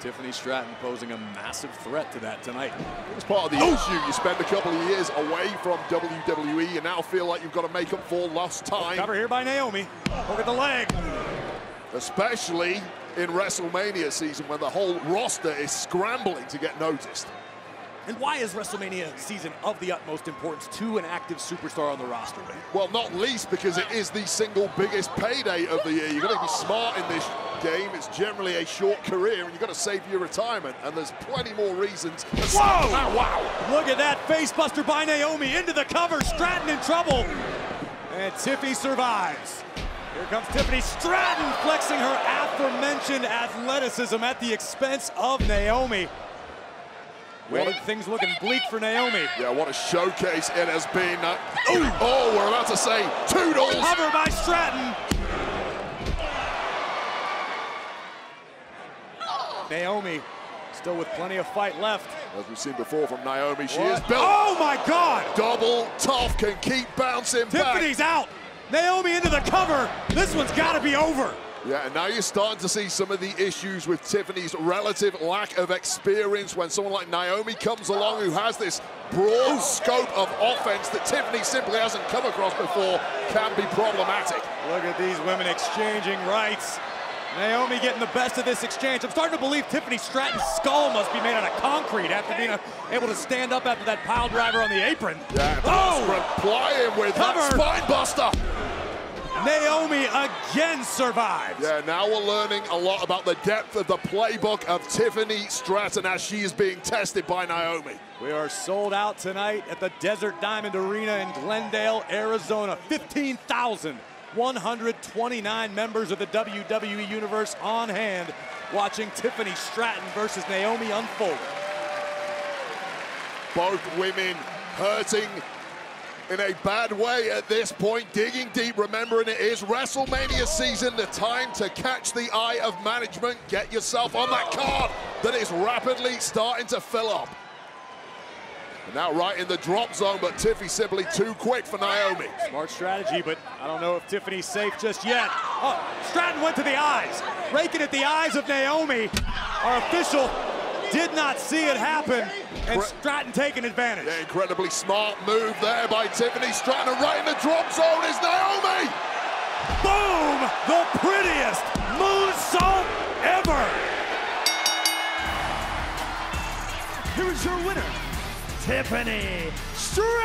Tiffany Stratton posing a massive threat to that tonight. It's part of the oh! issue. You spend a couple of years away from WWE. You now feel like you've got to make up for lost time. Cover here by Naomi. Look at the leg. Especially in WrestleMania season when the whole roster is scrambling to get noticed. And why is WrestleMania season of the utmost importance to an active superstar on the roster? Well, not least because it is the single biggest payday of the year. You've got to be smart in this game. It's generally a short career, and you've got to save your retirement. And there's plenty more reasons. Whoa! Oh, wow! Look at that facebuster by Naomi into the cover. Stratton in trouble. And Tiffy survives. Here comes Tiffany Stratton flexing her aforementioned athleticism at the expense of Naomi. Well, things looking bleak for Naomi. Yeah, what a showcase it has been. Uh, oh, we're about to say toodles. Cover by Stratton. Naomi still with plenty of fight left. As we've seen before from Naomi, she what? is built. Oh my God! Double tough, can keep bouncing Tiffany's back. out. Naomi into the cover. This one's got to be over. Yeah, and now you're starting to see some of the issues with Tiffany's relative lack of experience when someone like Naomi comes along who has this broad scope of offense that Tiffany simply hasn't come across before can be problematic. Look at these women exchanging rights. Naomi getting the best of this exchange. I'm starting to believe Tiffany Stratton's skull must be made out of concrete after being able to stand up after that pile driver on the apron. Yeah, oh! replying with Cover. that spine buster. Naomi again survives. Yeah, now we're learning a lot about the depth of the playbook of Tiffany Stratton as she is being tested by Naomi. We are sold out tonight at the Desert Diamond Arena in Glendale, Arizona. 15,129 members of the WWE Universe on hand watching Tiffany Stratton versus Naomi unfold. Both women hurting in a bad way at this point, digging deep, remembering it is WrestleMania season, the time to catch the eye of management, get yourself on that card that is rapidly starting to fill up. And now right in the drop zone, but Tiffy simply too quick for Naomi. Smart strategy, but I don't know if Tiffany's safe just yet. Oh, Stratton went to the eyes, raking at the eyes of Naomi. Our official did not see it happen, and Stratton taking advantage. Yeah, incredibly smart move there by Tiffany Stratton. And right in the drop zone is Naomi. Boom! The prettiest moonsault ever. Here is your winner, Tiffany Stratton.